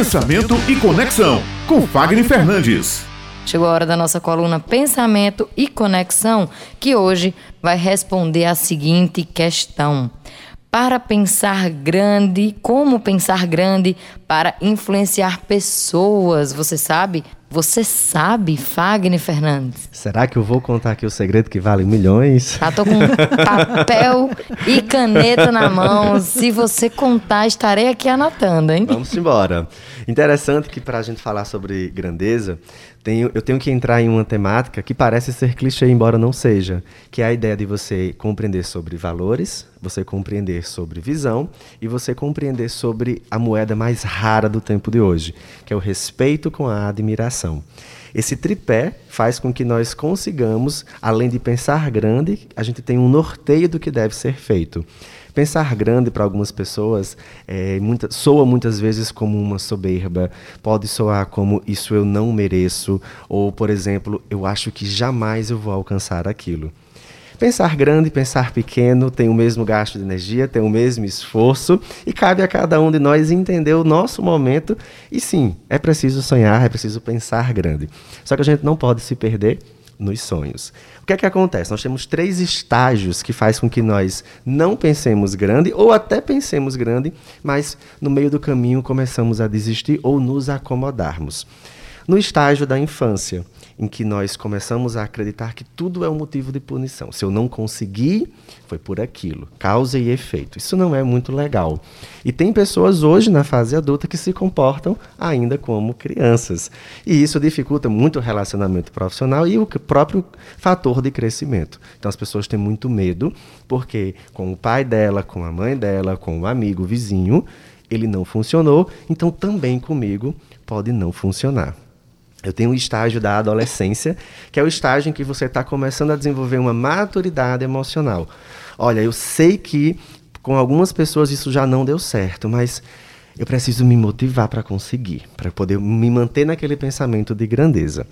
Pensamento e Conexão, com Fagner Fernandes. Chegou a hora da nossa coluna Pensamento e Conexão, que hoje vai responder a seguinte questão. Para pensar grande, como pensar grande para influenciar pessoas, você sabe? Você sabe, Fagner Fernandes? Será que eu vou contar aqui o segredo que vale milhões? Ah, tô com papel e caneta na mão. Se você contar, estarei aqui anotando, hein? Vamos embora. Interessante que para a gente falar sobre grandeza, tenho, eu tenho que entrar em uma temática que parece ser clichê, embora não seja, que é a ideia de você compreender sobre valores, você compreender sobre visão e você compreender sobre a moeda mais rara do tempo de hoje, que é o respeito com a admiração. Esse tripé faz com que nós consigamos, além de pensar grande, a gente tenha um norteio do que deve ser feito. Pensar grande para algumas pessoas é, muita, soa muitas vezes como uma soberba, pode soar como isso eu não mereço, ou, por exemplo, eu acho que jamais eu vou alcançar aquilo. Pensar grande e pensar pequeno tem o mesmo gasto de energia, tem o mesmo esforço e cabe a cada um de nós entender o nosso momento. E sim, é preciso sonhar, é preciso pensar grande. Só que a gente não pode se perder nos sonhos. O que é que acontece? Nós temos três estágios que faz com que nós não pensemos grande ou até pensemos grande, mas no meio do caminho começamos a desistir ou nos acomodarmos. No estágio da infância, em que nós começamos a acreditar que tudo é um motivo de punição. Se eu não conseguir, foi por aquilo, causa e efeito. Isso não é muito legal. E tem pessoas hoje na fase adulta que se comportam ainda como crianças. E isso dificulta muito o relacionamento profissional e o próprio fator de crescimento. Então as pessoas têm muito medo, porque com o pai dela, com a mãe dela, com o amigo, o vizinho, ele não funcionou, então também comigo pode não funcionar. Eu tenho o estágio da adolescência, que é o estágio em que você está começando a desenvolver uma maturidade emocional. Olha, eu sei que com algumas pessoas isso já não deu certo, mas eu preciso me motivar para conseguir, para poder me manter naquele pensamento de grandeza.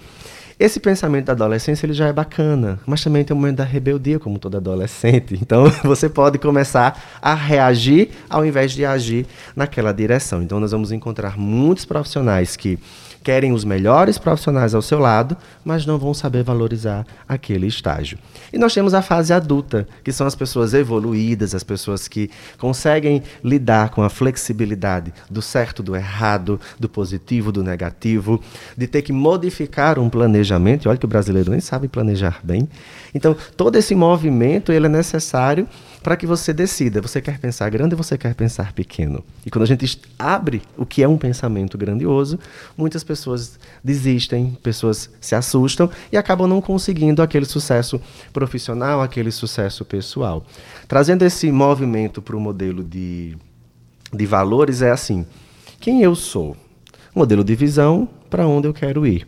Esse pensamento da adolescência ele já é bacana, mas também tem o momento da rebeldia, como todo adolescente. Então você pode começar a reagir ao invés de agir naquela direção. Então nós vamos encontrar muitos profissionais que querem os melhores profissionais ao seu lado, mas não vão saber valorizar aquele estágio. E nós temos a fase adulta, que são as pessoas evoluídas, as pessoas que conseguem lidar com a flexibilidade do certo, do errado, do positivo, do negativo, de ter que modificar um planejamento. E olha que o brasileiro nem sabe planejar bem. Então, todo esse movimento ele é necessário para que você decida, você quer pensar grande ou você quer pensar pequeno. E quando a gente abre o que é um pensamento grandioso, muitas pessoas desistem, pessoas se assustam e acabam não conseguindo aquele sucesso profissional, aquele sucesso pessoal. Trazendo esse movimento para o modelo de, de valores é assim: quem eu sou? Modelo de visão, para onde eu quero ir.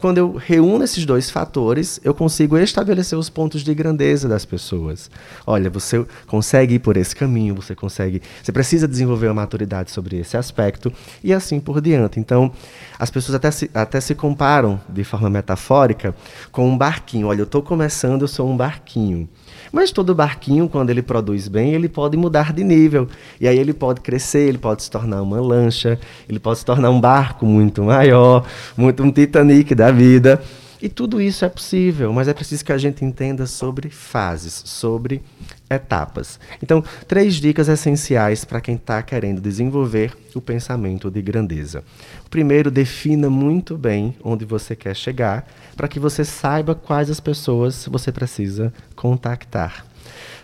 Quando eu reúno esses dois fatores, eu consigo estabelecer os pontos de grandeza das pessoas. Olha, você consegue ir por esse caminho, você consegue, você precisa desenvolver uma maturidade sobre esse aspecto e assim por diante. Então, as pessoas até se, até se comparam de forma metafórica com um barquinho. Olha, eu estou começando, eu sou um barquinho. Mas todo barquinho, quando ele produz bem, ele pode mudar de nível. E aí ele pode crescer, ele pode se tornar uma lancha, ele pode se tornar um barco muito maior, muito um Titanic da vida. E tudo isso é possível, mas é preciso que a gente entenda sobre fases, sobre etapas. Então, três dicas essenciais para quem está querendo desenvolver o pensamento de grandeza. Primeiro, defina muito bem onde você quer chegar, para que você saiba quais as pessoas você precisa contactar.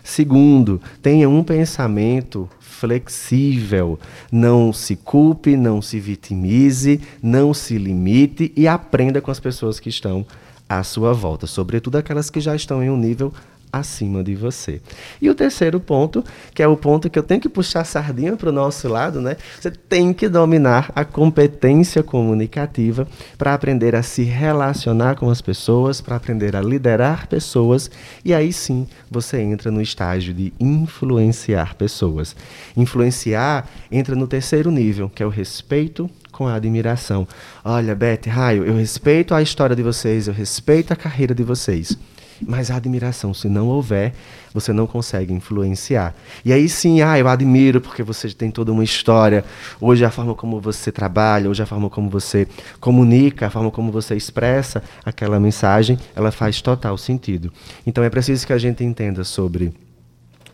Segundo, tenha um pensamento flexível. Não se culpe, não se vitimize, não se limite e aprenda com as pessoas que estão à sua volta, sobretudo aquelas que já estão em um nível acima de você. E o terceiro ponto, que é o ponto que eu tenho que puxar a sardinha para o nosso lado, né? Você tem que dominar a competência comunicativa para aprender a se relacionar com as pessoas, para aprender a liderar pessoas, e aí sim você entra no estágio de influenciar pessoas. Influenciar entra no terceiro nível, que é o respeito com a admiração. Olha, Beth, Raio, eu respeito a história de vocês, eu respeito a carreira de vocês Mas a admiração, se não houver, você não consegue influenciar. E aí sim, ah, eu admiro porque você tem toda uma história. Hoje a forma como você trabalha, hoje a forma como você comunica, a forma como você expressa aquela mensagem, ela faz total sentido. Então é preciso que a gente entenda sobre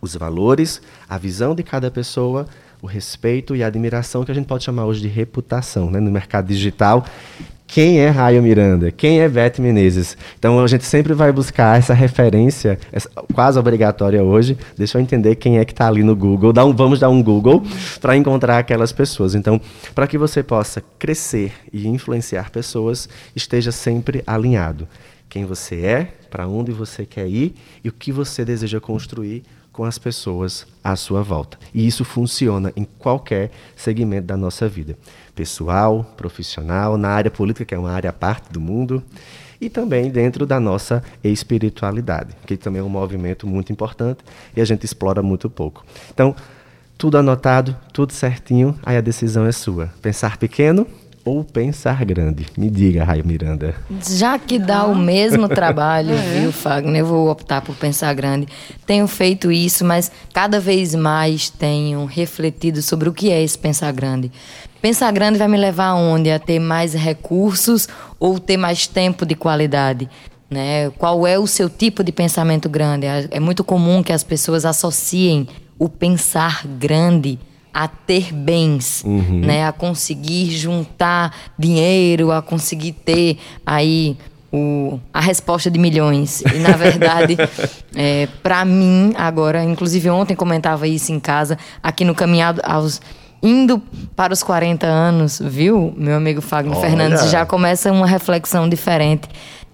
os valores, a visão de cada pessoa, o respeito e a admiração que a gente pode chamar hoje de reputação, né? No mercado digital, quem é Raio Miranda, quem é Beth Menezes. Então a gente sempre vai buscar essa referência, essa, quase obrigatória hoje. Deixa eu entender quem é que está ali no Google. Um, vamos dar um Google para encontrar aquelas pessoas. Então, para que você possa crescer e influenciar pessoas, esteja sempre alinhado. Quem você é, para onde você quer ir e o que você deseja construir com as pessoas à sua volta. E isso funciona em qualquer segmento da nossa vida, pessoal, profissional, na área política, que é uma área à parte do mundo, e também dentro da nossa espiritualidade, que também é um movimento muito importante e a gente explora muito pouco. Então, tudo anotado, tudo certinho, aí a decisão é sua. Pensar pequeno ou pensar grande? Me diga, Raio Miranda. Já que dá o mesmo trabalho, é. viu, Fagner? Eu vou optar por pensar grande. Tenho feito isso, mas cada vez mais tenho refletido sobre o que é esse pensar grande. Pensar grande vai me levar aonde? A ter mais recursos ou ter mais tempo de qualidade? Né? Qual é o seu tipo de pensamento grande? É muito comum que as pessoas associem o pensar grande a ter bens, uhum. né? A conseguir juntar dinheiro, a conseguir ter aí o, a resposta de milhões. E, na verdade, é, para mim, agora, inclusive ontem comentava isso em casa, aqui no caminhado aos indo para os 40 anos, viu, meu amigo Fagner Olha. Fernandes, já começa uma reflexão diferente.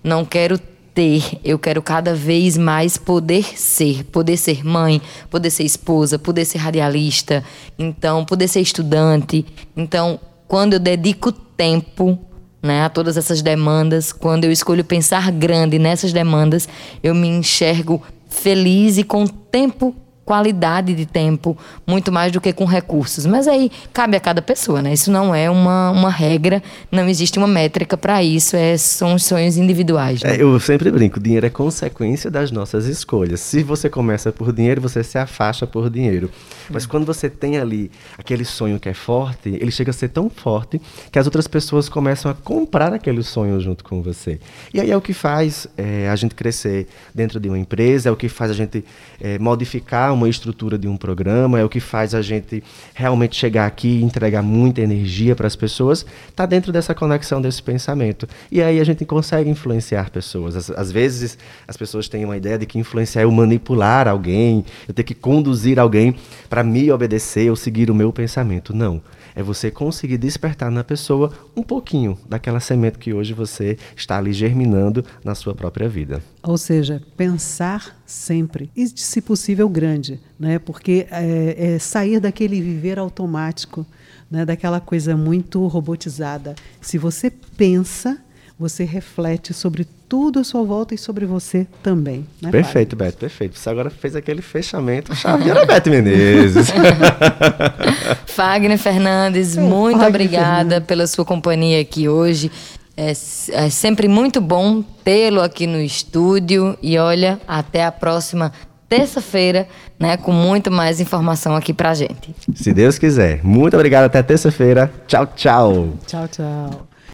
Não quero ter, eu quero cada vez mais poder ser, poder ser mãe, poder ser esposa, poder ser radialista, então poder ser estudante. Então, quando eu dedico tempo né, a todas essas demandas, quando eu escolho pensar grande nessas demandas, eu me enxergo feliz e com tempo qualidade de tempo, muito mais do que com recursos. Mas aí cabe a cada pessoa, né? Isso não é uma, uma regra, não existe uma métrica para isso, é, são os sonhos individuais. Né? É, eu sempre brinco, dinheiro é consequência das nossas escolhas. Se você começa por dinheiro, você se afasta por dinheiro. Mas quando você tem ali aquele sonho que é forte, ele chega a ser tão forte que as outras pessoas começam a comprar aquele sonho junto com você. E aí é o que faz é, a gente crescer dentro de uma empresa, é o que faz a gente é, modificar uma estrutura de um programa, é o que faz a gente realmente chegar aqui e entregar muita energia para as pessoas, está dentro dessa conexão desse pensamento. E aí a gente consegue influenciar pessoas. Às, às vezes as pessoas têm uma ideia de que influenciar é eu manipular alguém, eu ter que conduzir alguém para me obedecer ou seguir o meu pensamento. Não. É você conseguir despertar na pessoa um pouquinho daquela semente que hoje você está ali germinando na sua própria vida. Ou seja, pensar sempre, e se possível grande, né? porque é, é sair daquele viver automático, né? daquela coisa muito robotizada. Se você pensa, você reflete sobre tudo à sua volta e sobre você também. Né, perfeito, Beto, perfeito. Você agora fez aquele fechamento, chave era Beto Menezes. Fagner Fernandes, muito Fagner obrigada Fernandes. pela sua companhia aqui hoje. É, é sempre muito bom tê-lo aqui no estúdio. E olha, até a próxima terça-feira, né, com muito mais informação aqui pra gente. Se Deus quiser. Muito obrigado, até terça-feira. Tchau, tchau. Tchau, tchau.